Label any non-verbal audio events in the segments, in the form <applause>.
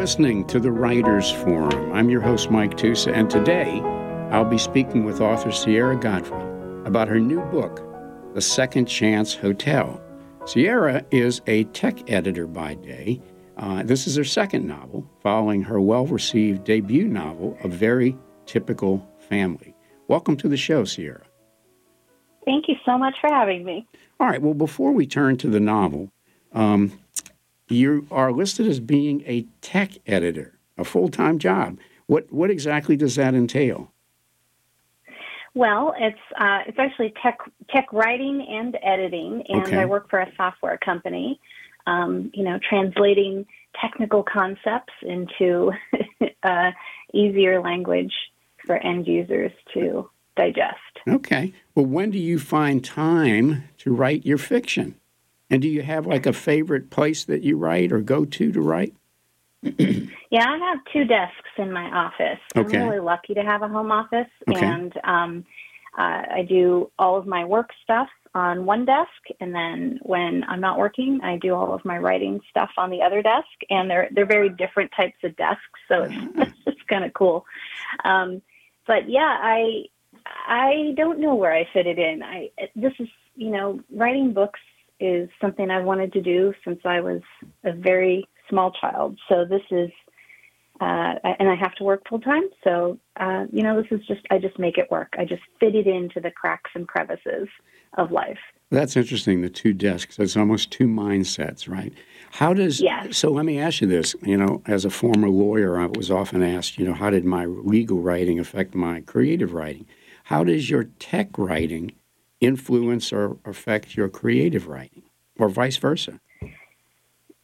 listening to the Writers Forum. I'm your host, Mike Tusa, and today I'll be speaking with author Sierra Godfrey about her new book, The Second Chance Hotel. Sierra is a tech editor by day. Uh, this is her second novel, following her well received debut novel, A Very Typical Family. Welcome to the show, Sierra. Thank you so much for having me. All right, well, before we turn to the novel, um, you are listed as being a tech editor, a full time job. What, what exactly does that entail? Well, it's uh, it's actually tech tech writing and editing, and Okay. I work for a software company. Um, you know, translating technical concepts into <laughs> uh, easier language for end users to digest. Okay. Well, when do you find time to write your fiction? And do you have like a favorite place that you write or go to to write? <clears throat> Yeah, I have two desks in my office. Okay. I'm really lucky to have a home office, Okay. and um, uh, I do all of my work stuff on one desk, and then when I'm not working, I do all of my writing stuff on the other desk. And they're they're very different types of desks, so it's <laughs> it's kind of cool. Um, but yeah, I I don't know where I fit it in. I this is you know writing books is something I've wanted to do since I was a very small child. So this is, uh, and I have to work full time. So uh, you know, this is just I just make it work. I just fit it into the cracks and crevices of life. That's interesting, the two desks. It's almost two mindsets, right? How does Yes. so let me ask you this, you know, as a former lawyer, I was often asked, you know, how did my legal writing affect my creative writing? How does your tech writing influence or affect your creative writing? Or vice versa?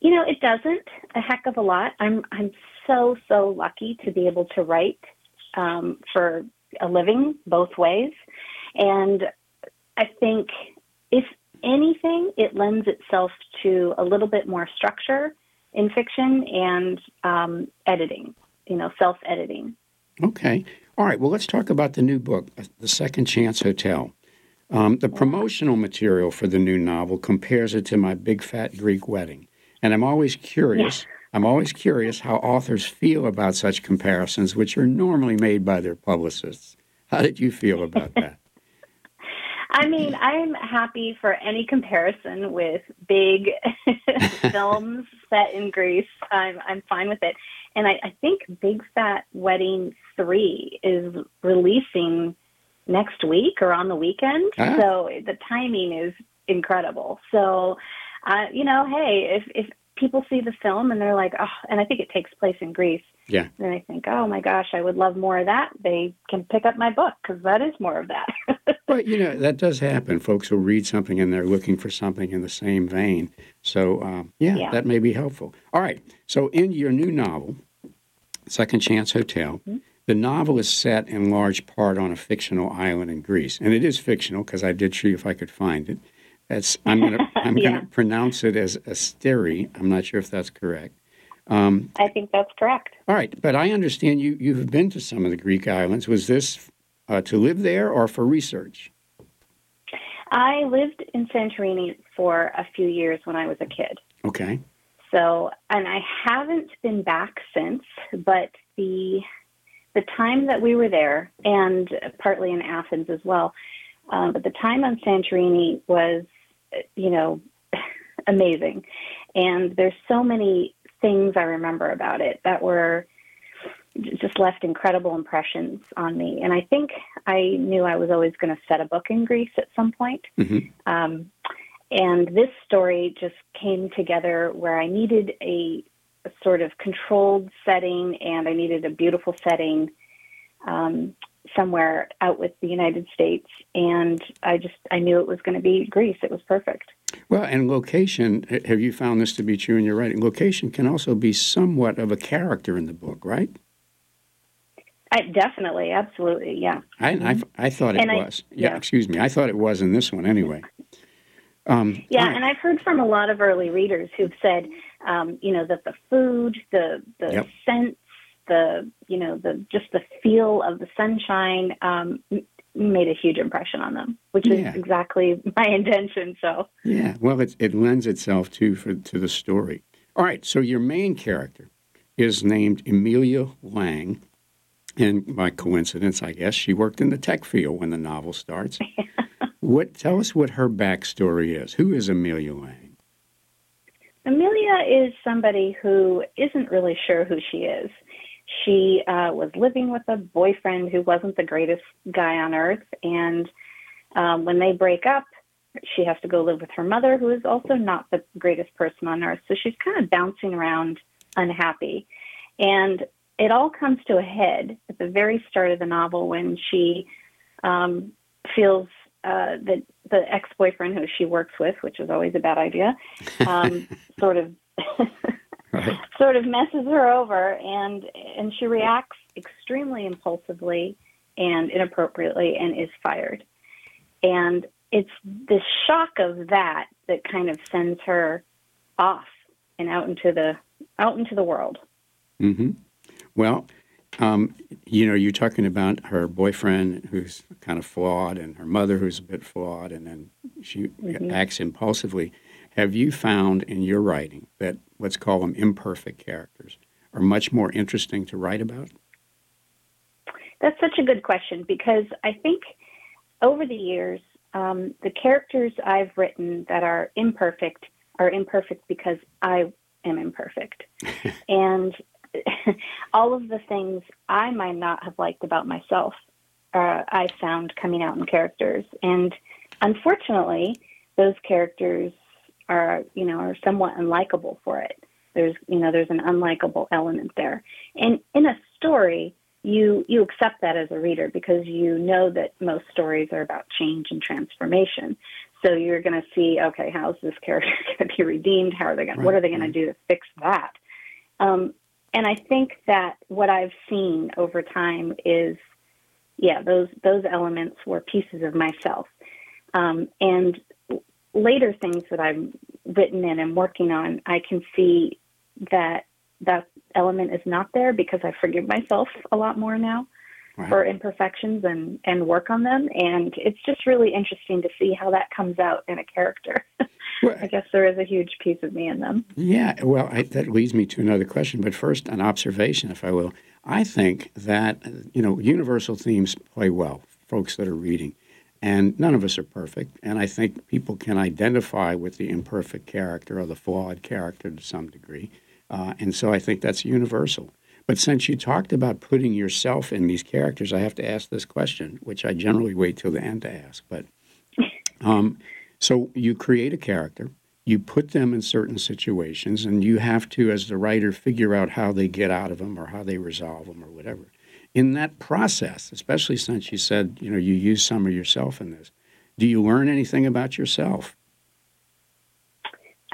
You know, it doesn't a heck of a lot. I'm I'm so so lucky to be able to write um, for a living both ways, and I think if anything, it lends itself to a little bit more structure in fiction and um, editing. You know, self editing. Okay. All right. Well, let's talk about the new book, The Second Chance Hotel. Um, the promotional material for the new novel compares it to My Big Fat Greek Wedding. And I'm always curious. I'm always curious how authors feel about such comparisons, which are normally made by their publicists. How did you feel about that? <laughs> I mean, I'm happy for any comparison with big <laughs> films set in Greece. I'm I'm fine with it, and I, I think Big Fat Wedding Three is releasing next week or on the weekend. Ah. So the timing is incredible. So, uh, you know, hey, if if people see the film and they're like, oh, and I think it takes place in Greece. Yeah. And they think, oh my gosh, I would love more of that. They can pick up my book because that is more of that. <laughs> But, you know, that does happen. Folks will read something and they're looking for something in the same vein. So, um, yeah, Yeah. that may be helpful. All right. So, in your new novel, Second Chance Hotel, the novel is set in large part on a fictional island in Greece. And it is fictional because I did see if I could find it. That's I'm gonna <laughs> I'm Yeah. gonna pronounce it as Asteri. I'm not sure if that's correct. Um, I think that's correct. all right, but I understand you you have been to some of the Greek islands. Was this uh, to live there or for research? I lived in Santorini for a few years when I was a kid. Okay. So, and I haven't been back since, but the the time that we were there, and partly in Athens as well, um, but the time on Santorini was, you know, <laughs> amazing. And there's so many things I remember about it that were just left incredible impressions on me. And I think I knew I was always going to set a book in Greece at some point. Mhm. Um, and this story just came together where I needed a, a sort of controlled setting and I needed a beautiful setting um, somewhere out with the United States. And I just, I knew it was going to be Greece. It was perfect. Well, and location. Have you found this to be true in your writing? Location can also be somewhat of a character in the book, right? I, definitely, absolutely, yeah. I, I, I thought it And I- was. yeah, yeah. excuse me. I thought it was in this one anyway. Um, Yeah, right. and I've heard from a lot of early readers who've said, um, you know, that the food, the the Yep. scents, the you know, the just the feel of the sunshine um, made a huge impression on them, which Yeah. is exactly <laughs> my intention. So, Yeah, well, it, it lends itself to for to the story. All right, so your main character, is named Amelia Lang. And by coincidence, I guess, she worked in the tech field when the novel starts. <laughs> what tell us what her backstory is. Who is Amelia Lang? Amelia is somebody who isn't really sure who she is. She uh, was living with a boyfriend who wasn't the greatest guy on earth, and um, when they break up, she has to go live with her mother, who is also not the greatest person on earth. So she's kind of bouncing around unhappy. And it all comes to a head at the very start of the novel when she um, feels uh, that the ex boyfriend who she works with, which is always a bad idea, um, <laughs> sort of. right. <laughs> sort of messes her over and and she reacts extremely impulsively and inappropriately and is fired and it's the shock of that that kind of sends her off and out into the out into the world. Mm-hmm. Well, um, you know, you're talking about her boyfriend who's kind of flawed, and her mother who's a bit flawed, and then she mm-hmm. acts impulsively. Have you found in your writing that let's call them imperfect characters are much more interesting to write about? That's such a good question because I think over the years um, the characters I've written that are imperfect are imperfect because I am imperfect. <laughs> and <laughs> all of the things I might not have liked about myself, uh, I found coming out in characters. And unfortunately, those characters are, you know, are somewhat unlikable for it. There's, you know, there's an unlikable element there. And in a story, you you accept that as a reader because you know that most stories are about change and transformation. So you're going to see, okay, how's this character <laughs> going to be redeemed? How are they going? Right. What are they going to do to fix that? Um, and I think that what I've seen over time is, yeah, those those elements were pieces of myself. Um, and later things that I've written in and working on, I can see that that element is not there because I forgive myself a lot more now right. for imperfections and and work on them and it's just really interesting to see how that comes out in a character. <laughs> Well, I guess there is a huge piece of me in them. Yeah, well, I, that leads me to another question, but first an observation if I will. I think that you know universal themes play well folks that are reading. And none of us are perfect. And I think people can identify with the imperfect character or the flawed character to some degree. Uh, and so I think that's universal. But since you talked about putting yourself in these characters, I have to ask this question, which I generally wait till the end to ask. But um, so you create a character, you put them in certain situations, and you have to, as the writer, figure out how they get out of them or how they resolve them or whatever. In that process, especially since you said you know you use some of yourself in this, do you learn anything about yourself?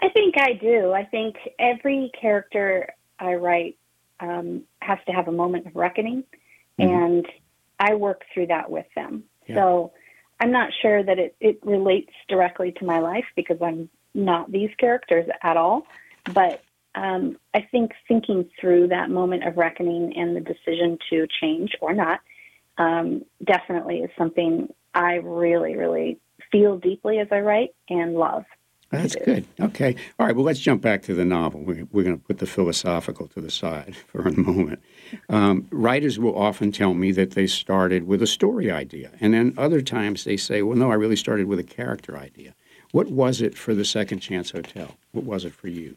I think I do. I think every character I write um, has to have a moment of reckoning, mm-hmm. and I work through that with them. Yeah. So I'm not sure that it, it relates directly to my life because I'm not these characters at all. But um, I think thinking through that moment of reckoning and the decision to change or not um, definitely is something I really, really feel deeply as I write and love. That's good. Okay. All right. Well, let's jump back to the novel. We're, we're going to put the philosophical to the side <laughs> for a moment. Um, writers will often tell me that they started with a story idea, and then other times they say, "Well, no, I really started with a character idea." What was it for the Second Chance Hotel? What was it for you?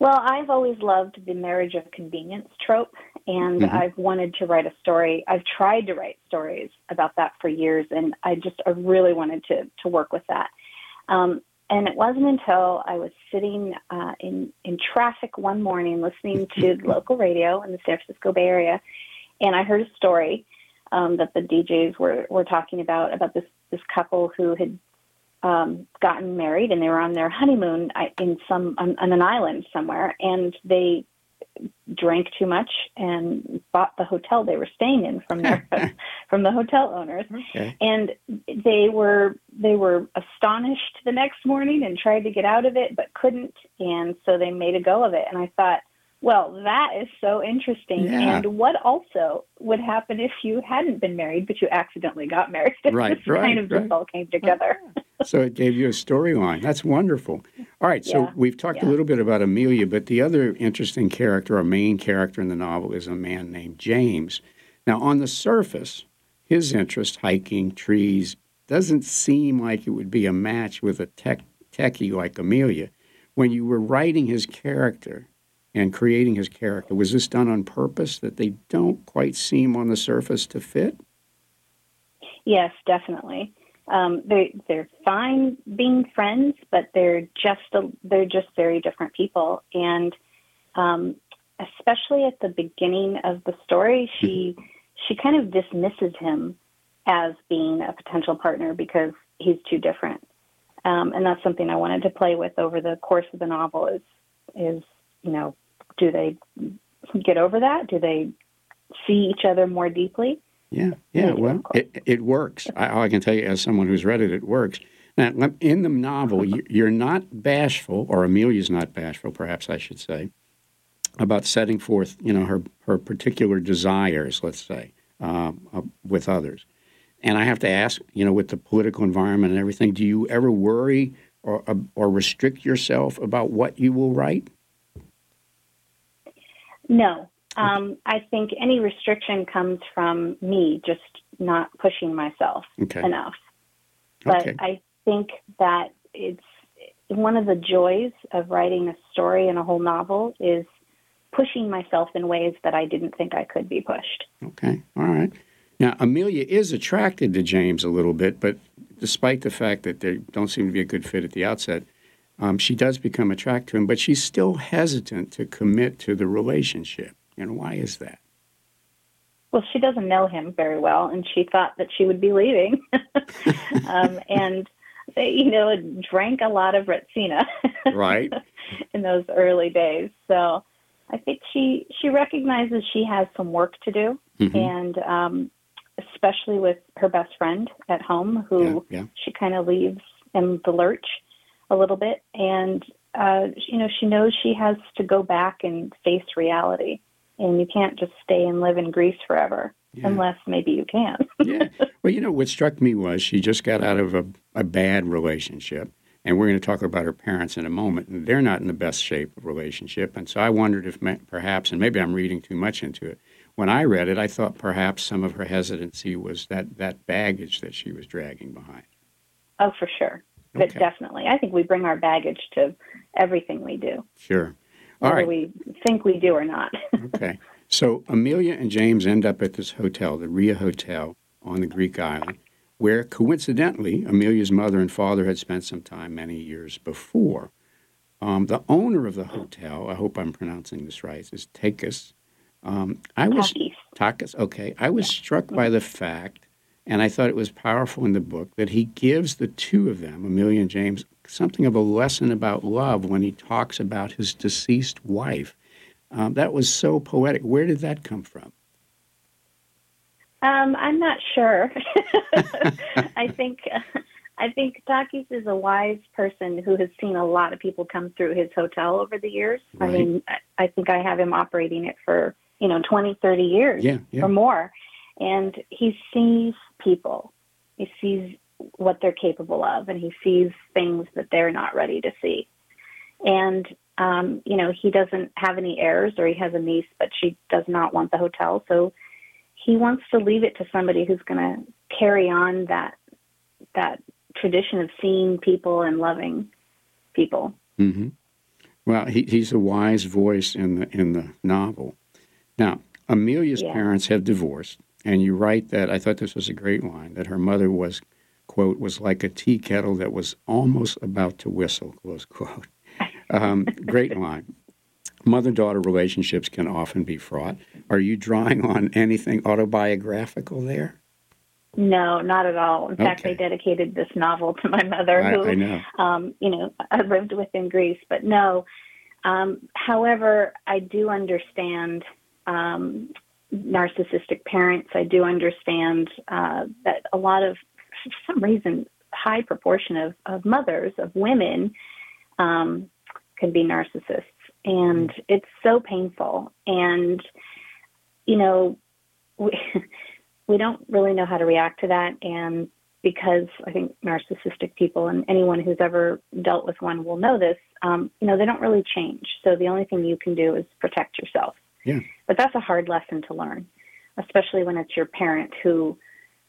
Well, I've always loved the marriage of convenience trope, and mm-hmm. I've wanted to write a story. I've tried to write stories about that for years, and I just I really wanted to to work with that. Um, and it wasn't until I was sitting uh, in in traffic one morning listening to the <laughs> local radio in the San Francisco Bay Area, and I heard a story um, that the DJs were were talking about about this this couple who had um, gotten married and they were on their honeymoon in some on, on an island somewhere, and they drank too much and bought the hotel they were staying in from their <laughs> from the hotel owners. Okay. and they were they were astonished the next morning and tried to get out of it but couldn't. And so they made a go of it. And i thought Well, that is so interesting. Yeah. And what also would happen if you hadn't been married, but you accidentally got married? Right, this right, kind of right. just all came together. <laughs> so it gave you a storyline. That's wonderful. All right, so Yeah, we've talked a little bit about Amelia, but the other interesting character, or main character in the novel, is a man named James. Now, on the surface, his interest, hiking, trees, doesn't seem like it would be a match with a tech, techie like Amelia. When you were writing his character and creating his character, was this done on purpose that they don't quite seem on the surface to fit? Yes, definitely. Um, they they're fine being friends, but they're just a, they're just very different people. And um, especially at the beginning of the story, she she kind of dismisses him as being a potential partner because he's too different. Um, and that's something I wanted to play with over the course of the novel. Is is you know, do they get over that? Do they see each other more deeply? Yeah, yeah. Well, it, it works. I, I can tell you, as someone who's read it, it works. Now, in the novel, you- you're not bashful, or Amelia's not bashful, perhaps I should say, about setting forth, you know, her her particular desires, let's say, um, uh, with others. And I have to ask, you know, with the political environment and everything, do you ever worry or uh, or restrict yourself about what you will write? No. Um, I think any restriction comes from me just not pushing myself Okay. enough. But Okay. I think that it's one of the joys of writing a story and a whole novel is pushing myself in ways that I didn't think I could be pushed. Okay, all right. Now, Amelia is attracted to James a little bit, but despite the fact that they don't seem to be a good fit at the outset, um, she does become attracted to him, but she's still hesitant to commit to the relationship. And why is that? Well, she doesn't know him very well, and she thought that she would be leaving. <laughs> um, and, they, you know, drank a lot of Retsina. Right. <laughs> in those early days. So I think she she recognizes she has some work to do, Mhm. and um, especially with her best friend at home, who Yeah, yeah. she kind of leaves in the lurch a little bit, and uh, you know she knows she has to go back and face reality, and you can't just stay and live in Greece forever. Yeah. Unless maybe you can. <laughs> yeah. Well, you know, what struck me was she just got out of a, a bad relationship. And we're going to talk about her parents in a moment. And they're not in the best shape of relationship. And so I wondered if perhaps, and maybe I'm reading too much into it, when I read it, I thought perhaps some of her hesitancy was that, that baggage that she was dragging behind. oh, for sure. But Okay. definitely, I think we bring our baggage to everything we do. Sure. All whether right. we think we do or not. <laughs> Okay. So Amelia and James end up at this hotel, the Ria Hotel on the Greek island, where coincidentally Amelia's mother and father had spent some time many years before. Um, the owner of the hotel, I hope I'm pronouncing this right, is Takis. Um, I was Takis. Takis. Okay, I was struck by the fact, and I thought it was powerful in the book that he gives the two of them, Amelia and James, something of a lesson about love when he talks about his deceased wife. Um, that was so poetic. Where did that come from? Um, I'm not sure. <laughs> I think I think Takis is a wise person who has seen a lot of people come through his hotel over the years. Right. I mean, I- I think I have him operating it for, you know, 20, 30 years Yeah, yeah. or more. And he sees people. He sees what they're capable of and he sees things that they're not ready to see. And um, you know, he doesn't have any heirs or he has a niece, but she does not want the hotel. So he wants to leave it to somebody who's going to carry on that that tradition of seeing people and loving people. hmm Well, he, he's a wise voice in the in the novel. Now, Amelia's Yeah. parents have divorced, and you write that I thought this was a great line that her mother was, quote, was like a tea kettle that was almost about to whistle, close <laughs> quote. Um, great line. Mother daughter relationships can often be fraught. Are you drawing on anything autobiographical there? No, not at all. In fact, I dedicated this novel to my mother, I, who I know. um, you know, I lived with in Greece, but no. Um, however, I do understand um, narcissistic parents. I do understand uh, that a lot of, for some reason, high proportion of, of mothers, of women, um, can be narcissists. and it's so painful. And you know, <laughs> we we don't really know how to react to that, and because I think narcissistic people and anyone who's ever dealt with one will know this. Um, you know, they don't really change. So the only thing you can do is protect yourself. Yeah. But that's a hard lesson to learn, especially when it's your parent who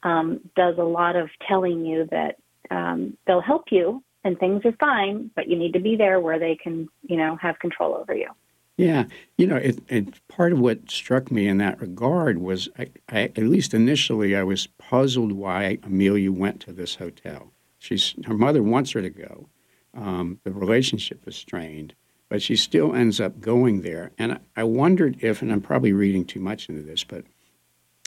um, does a lot of telling you that um, they'll help you and things are fine, but you need to be there where they can, you know, have control over you. Yeah, you know, it, it, part of what struck me in that regard was, I, I, at least initially, I was puzzled why Amelia went to this hotel. She's her mother wants her to go. Um, the relationship is strained, but she still ends up going there. And I, wondered if, and I'm probably reading too much into this, but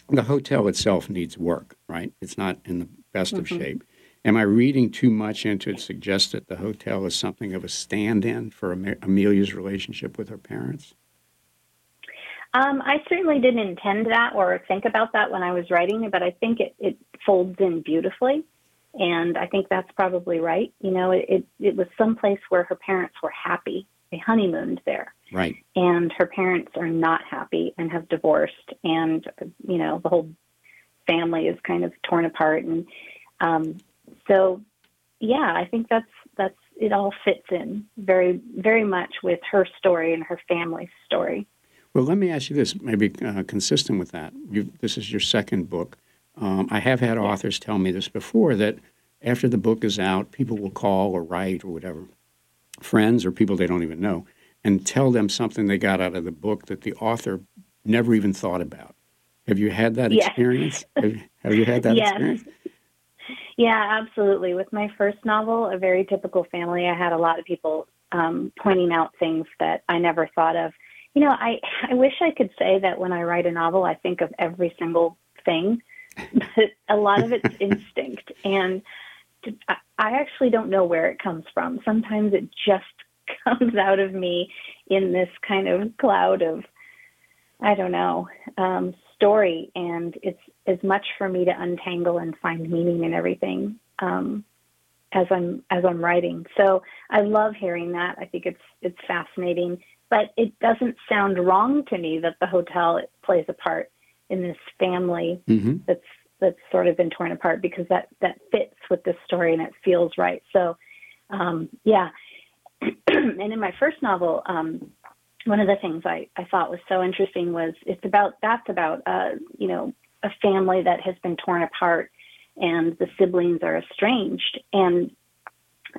the hotel itself needs work, right? It's not in the best mm-hmm. of shape. Am I reading too much into it? Suggest that the hotel is something of a stand-in for Amelia's relationship with her parents. Um, I certainly didn't intend that or think about that when I was writing it, but I think it, it folds in beautifully, and I think that's probably right. You know, it, it it was someplace where her parents were happy. They honeymooned there, right? And her parents are not happy and have divorced, and you know the whole family is kind of torn apart, and um, so yeah, I think that's that's it all fits in very very much with her story and her family's story. Well, let me ask you this, maybe uh, consistent with that. You, this is your second book. Um, I have had authors tell me this before that after the book is out, people will call or write or whatever, friends or people they don't even know, and tell them something they got out of the book that the author never even thought about. Have you had that yes. experience? have, have, you had that yes. experience? Yeah, absolutely. With my first novel, A Very Typical Family, I had a lot of people um, pointing out things that I never thought of. You know, I, I wish I could say that when I write a novel, I think of every single thing, <laughs> but a lot of it's <laughs> instinct. And I actually don't know where it comes from. Sometimes it just <laughs> comes out of me in this kind of cloud of, I don't know, um, story. And it's as much for me to untangle and find meaning in everything um, as I'm as I'm writing. So I love hearing that. I think it's it's fascinating, but it doesn't sound wrong to me that the hotel plays a part in this family mm-hmm. that's that's sort of been torn apart because that that fits with this story and it feels right. So um, yeah, <clears throat> and in my first novel. Um, one of the things I, I thought was so interesting was it's about that's about uh, you know a family that has been torn apart and the siblings are estranged. And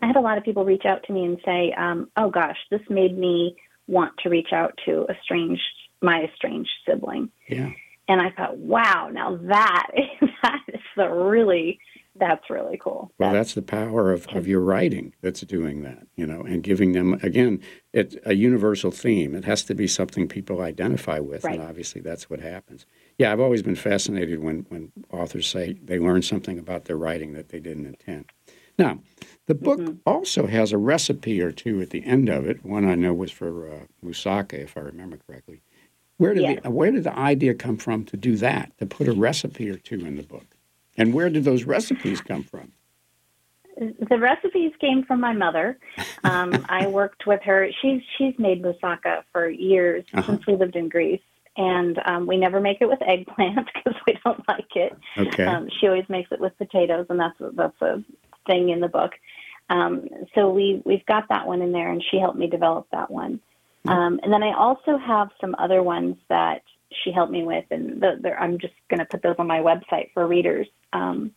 I had a lot of people reach out to me and say, um, "Oh gosh, this made me want to reach out to estranged my estranged sibling." Yeah. And I thought, wow, now that <laughs> that is the really that's really cool. Well, that's, that's the power of, of your writing that's doing that, you know, and giving them again, it's a universal theme. It has to be something people identify with, right. and obviously that's what happens. Yeah, I've always been fascinated when when authors say they learn something about their writing that they didn't intend. Now, the book mm-hmm. also has a recipe or two at the end of it. One I know was for uh, moussaka, if I remember correctly. Where did yes. the where did the idea come from to do that? To put a recipe or two in the book? And where did those recipes come from? The recipes came from my mother. Um, <laughs> I worked with her. She's she's made moussaka for years uh-huh. since we lived in Greece, and um, we never make it with eggplant <laughs> because we don't like it. Okay. Um, she always makes it with potatoes, and that's that's a thing in the book. Um, so we we've got that one in there, and she helped me develop that one. Um, and then I also have some other ones that she helped me with, and the, the, I'm just going to put those on my website for readers. Um,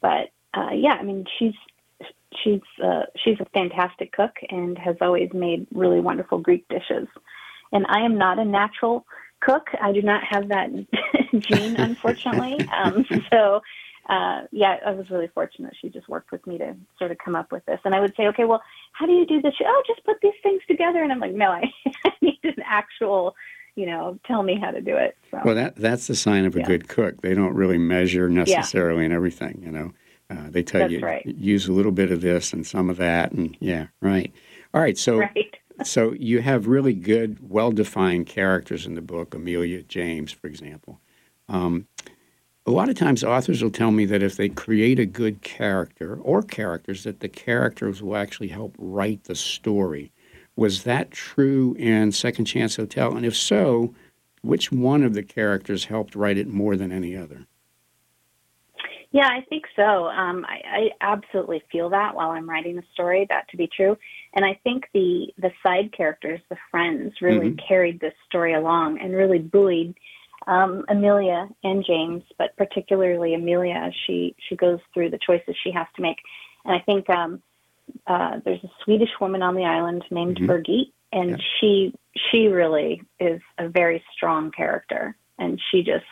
but uh, yeah, I mean, she's she's uh, she's a fantastic cook and has always made really wonderful Greek dishes. And I am not a natural cook. I do not have that <laughs> gene, unfortunately. <laughs> um, so. Uh, yeah, I was really fortunate. She just worked with me to sort of come up with this. And I would say, okay, well, how do you do this? She, oh, just put these things together. And I'm like, no, I, <laughs> I need an actual you know, tell me how to do it. So, well, that that's the sign of a yeah. good cook. They don't really measure necessarily yeah. in everything. You know, uh, they tell that's you right. use a little bit of this and some of that, and yeah, right. All right, so right. <laughs> so you have really good, well-defined characters in the book. Amelia James, for example. Um, a lot of times, authors will tell me that if they create a good character or characters, that the characters will actually help write the story Was that true in Second Chance Hotel? And if so, which one of the characters helped write it more than any other? Yeah, I think so. Um, I, I absolutely feel that while I'm writing the story, that to be true. And I think the the side characters, the friends, really mm-hmm. carried this story along and really buoyed um, Amelia and James, but particularly Amelia as she she goes through the choices she has to make. And I think um, uh, there's a Swedish woman on the island named mm-hmm. Birgit, and yeah. she she really is a very strong character, and she just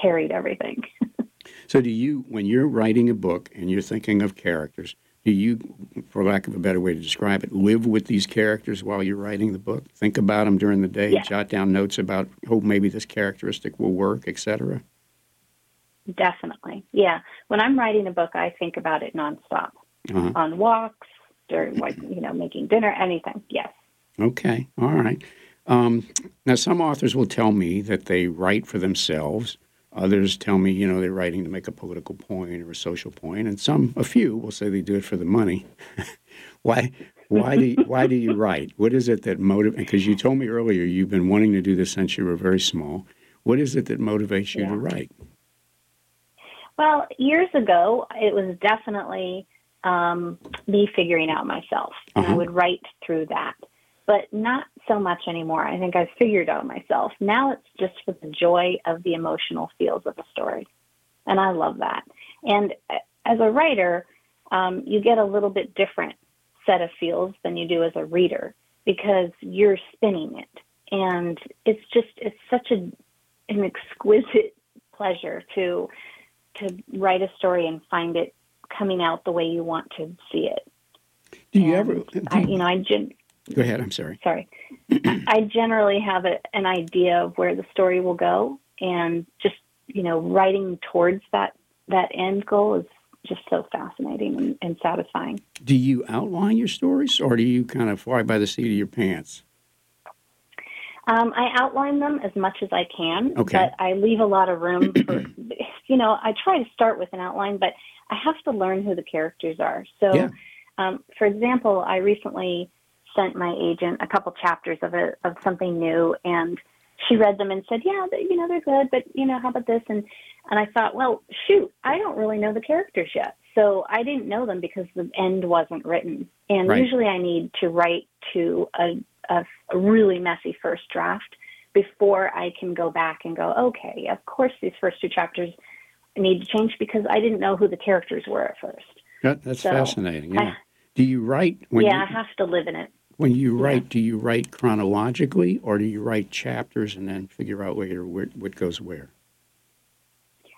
carried everything. <laughs> So, do you, when you're writing a book and you're thinking of characters, do you, for lack of a better way to describe it, live with these characters while you're writing the book? Think about them during the day, jot down notes about, oh, maybe this characteristic will work, etc. Definitely, yeah. When I'm writing a book, I think about it nonstop, uh-huh. on walks, during, like, you know, making dinner, anything. Yes. Okay, all right. Um, now, some authors will tell me that they write for themselves Others tell me, you know, they're writing to make a political point or a social point, and some, a few, will say they do it for the money. <laughs> why? Why do you, why do you write? What is it that motivates? Because you told me earlier you've been wanting to do this since you were very small. What is it that motivates you yeah. to write? Well, years ago, it was definitely um, me figuring out myself, and uh-huh. I would write through that but not so much anymore. I think I've figured out myself. Now it's just for the joy of the emotional feels of a story. And I love that. And as a writer, um, you get a little bit different set of feels than you do as a reader because you're spinning it. And it's just, it's such a, an exquisite pleasure to, to write a story and find it coming out the way you want to see it. Do you and ever, do you, I, you know, I, Go ahead. I'm sorry. Sorry. <clears throat> I generally have a, an idea of where the story will go, and just you know, writing towards that that end goal is just so fascinating and, and satisfying. Do you outline your stories, or do you kind of fly by the seat of your pants? Um, I outline them as much as I can, okay. but I leave a lot of room <clears throat> for, you know, I try to start with an outline, but I have to learn who the characters are. So, yeah. um, for example, I recently sent my agent a couple chapters of a of something new, and she read them and said, "Yeah, you know they're good, but you know how about this?" and and I thought, well, shoot, I don't really know the characters yet, so I didn't know them because the end wasn't written. And right. usually, I need to write to a, a a really messy first draft before I can go back and go, okay, of course these first two chapters need to change because I didn't know who the characters were at first. That, that's so fascinating. Yeah. I, do you write when? Yeah, you, I have to live in it. When you write, yeah. do you write chronologically or do you write chapters and then figure out later where, what goes where?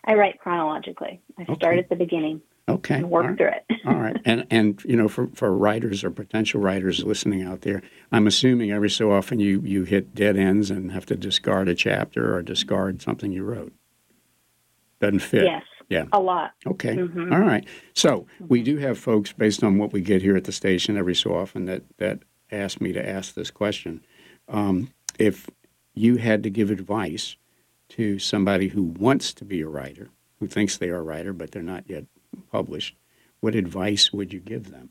I write chronologically. I okay. start at the beginning. Okay. And work right. through it. All right. <laughs> And and you know, for, for writers or potential writers listening out there, I'm assuming every so often you, you hit dead ends and have to discard a chapter or discard something you wrote. Doesn't fit. Yes. Yeah. A lot. Okay. Mm-hmm. All right. So we do have folks based on what we get here at the station every so often that that asked me to ask this question. Um, if you had to give advice to somebody who wants to be a writer, who thinks they are a writer but they're not yet published, what advice would you give them?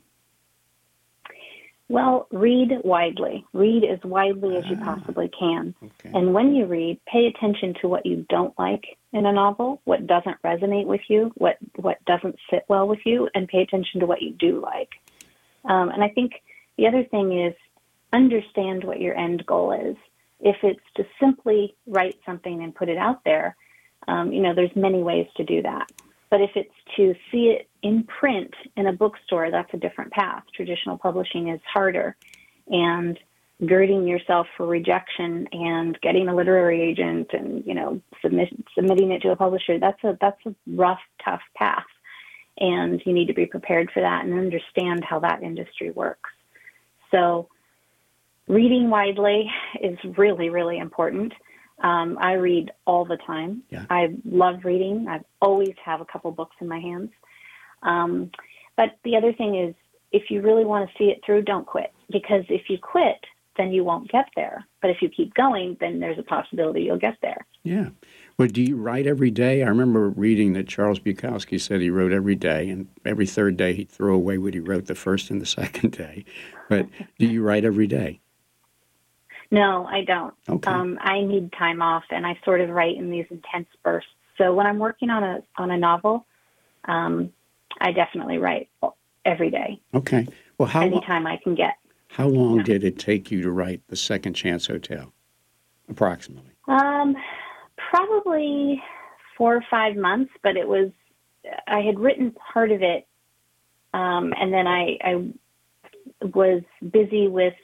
Well, read widely. Read as widely as you ah, possibly can. Okay. And when you read, pay attention to what you don't like in a novel, what doesn't resonate with you, what what doesn't sit well with you, and pay attention to what you do like. Um, and I think the other thing is understand what your end goal is. If it's to simply write something and put it out there, um, you know, there's many ways to do that. But if it's to see it in print in a bookstore, that's a different path. Traditional publishing is harder. And girding yourself for rejection and getting a literary agent and you know submit, submitting it to a publisher that's a that's a rough tough path and you need to be prepared for that and understand how that industry works so reading widely is really, really important. Um, I read all the time. Yeah. I love reading. I always have a couple books in my hands. Um, but the other thing is, if you really want to see it through, don't quit. Because if you quit, then you won't get there. But if you keep going, then there's a possibility you'll get there. Yeah. Well, do you write every day? I remember reading that Charles Bukowski said he wrote every day, and every third day he'd throw away what he wrote the first and the <laughs> second day. But do you write every day? No, I don't. Okay. Um, I need time off, and I sort of write in these intense bursts. So when I'm working on a on a novel, um, I definitely write every day, okay. Well, how lo- anytime I can get. how long Yeah. did it take you to write the Second Chance Hotel? Approximately. Um, probably four or five months, but it was I had written part of it, um, and then I, I was busy with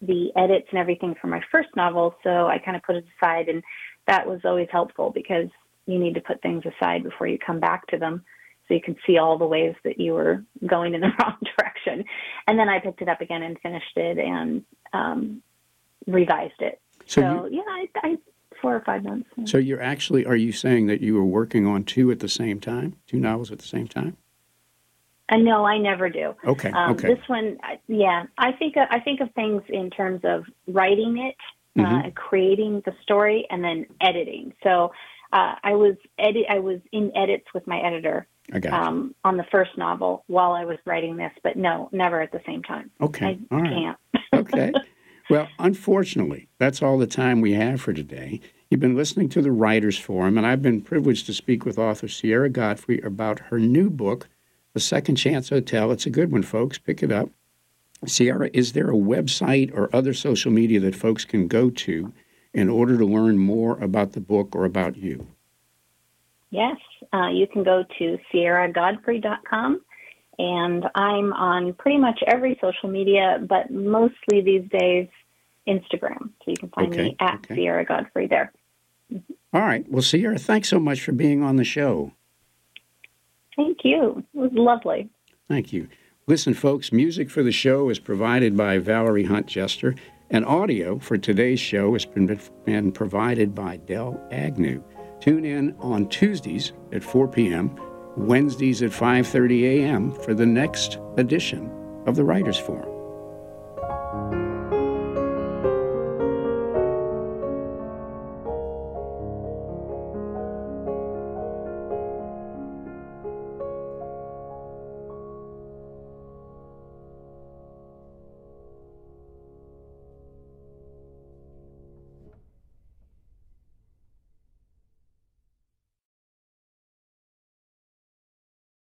the edits and everything for my first novel, so I kind of put it aside, and that was always helpful because you need to put things aside before you come back to them. So you can see all the ways that you were going in the <laughs> wrong direction, and then I picked it up again and finished it and um, revised it. So, So, you, yeah, I, I four or five months. yeah. so you're actually are you saying that you were working on two at the same time, two novels at the same time? Uh, no, I never do. Okay. Um, okay. This one, yeah, I think of, I think of things in terms of writing it, uh, Mhm. and creating the story, and then editing. So uh, I was edit, I was in edits with my editor um, on the first novel while I was writing this, but no, never at the same time. Okay. I All right. can't. <laughs> okay. Well, unfortunately, that's all the time we have for today. You've been listening to the Writers Forum, and I've been privileged to speak with author Sierra Godfrey about her new book, The Second Chance Hotel. It's a good one, folks. Pick it up. Sierra, is there a website or other social media that folks can go to in order to learn more about the book or about you? Yes, uh, you can go to sierragodfrey.com. And I'm on pretty much every social media, but mostly these days, Instagram. So you can find Okay, me at okay. Sierra Godfrey there. All right. Well, Sierra, thanks so much for being on the show. Thank you. It was lovely. Thank you. Listen, folks, music for the show is provided by Valerie Hunt Jester, and audio for today's show has been, been provided by Dell Agnew. Tune in on Tuesdays at 4 p.m., Wednesdays at 5:30 a.m. for the next edition of the Writers Forum.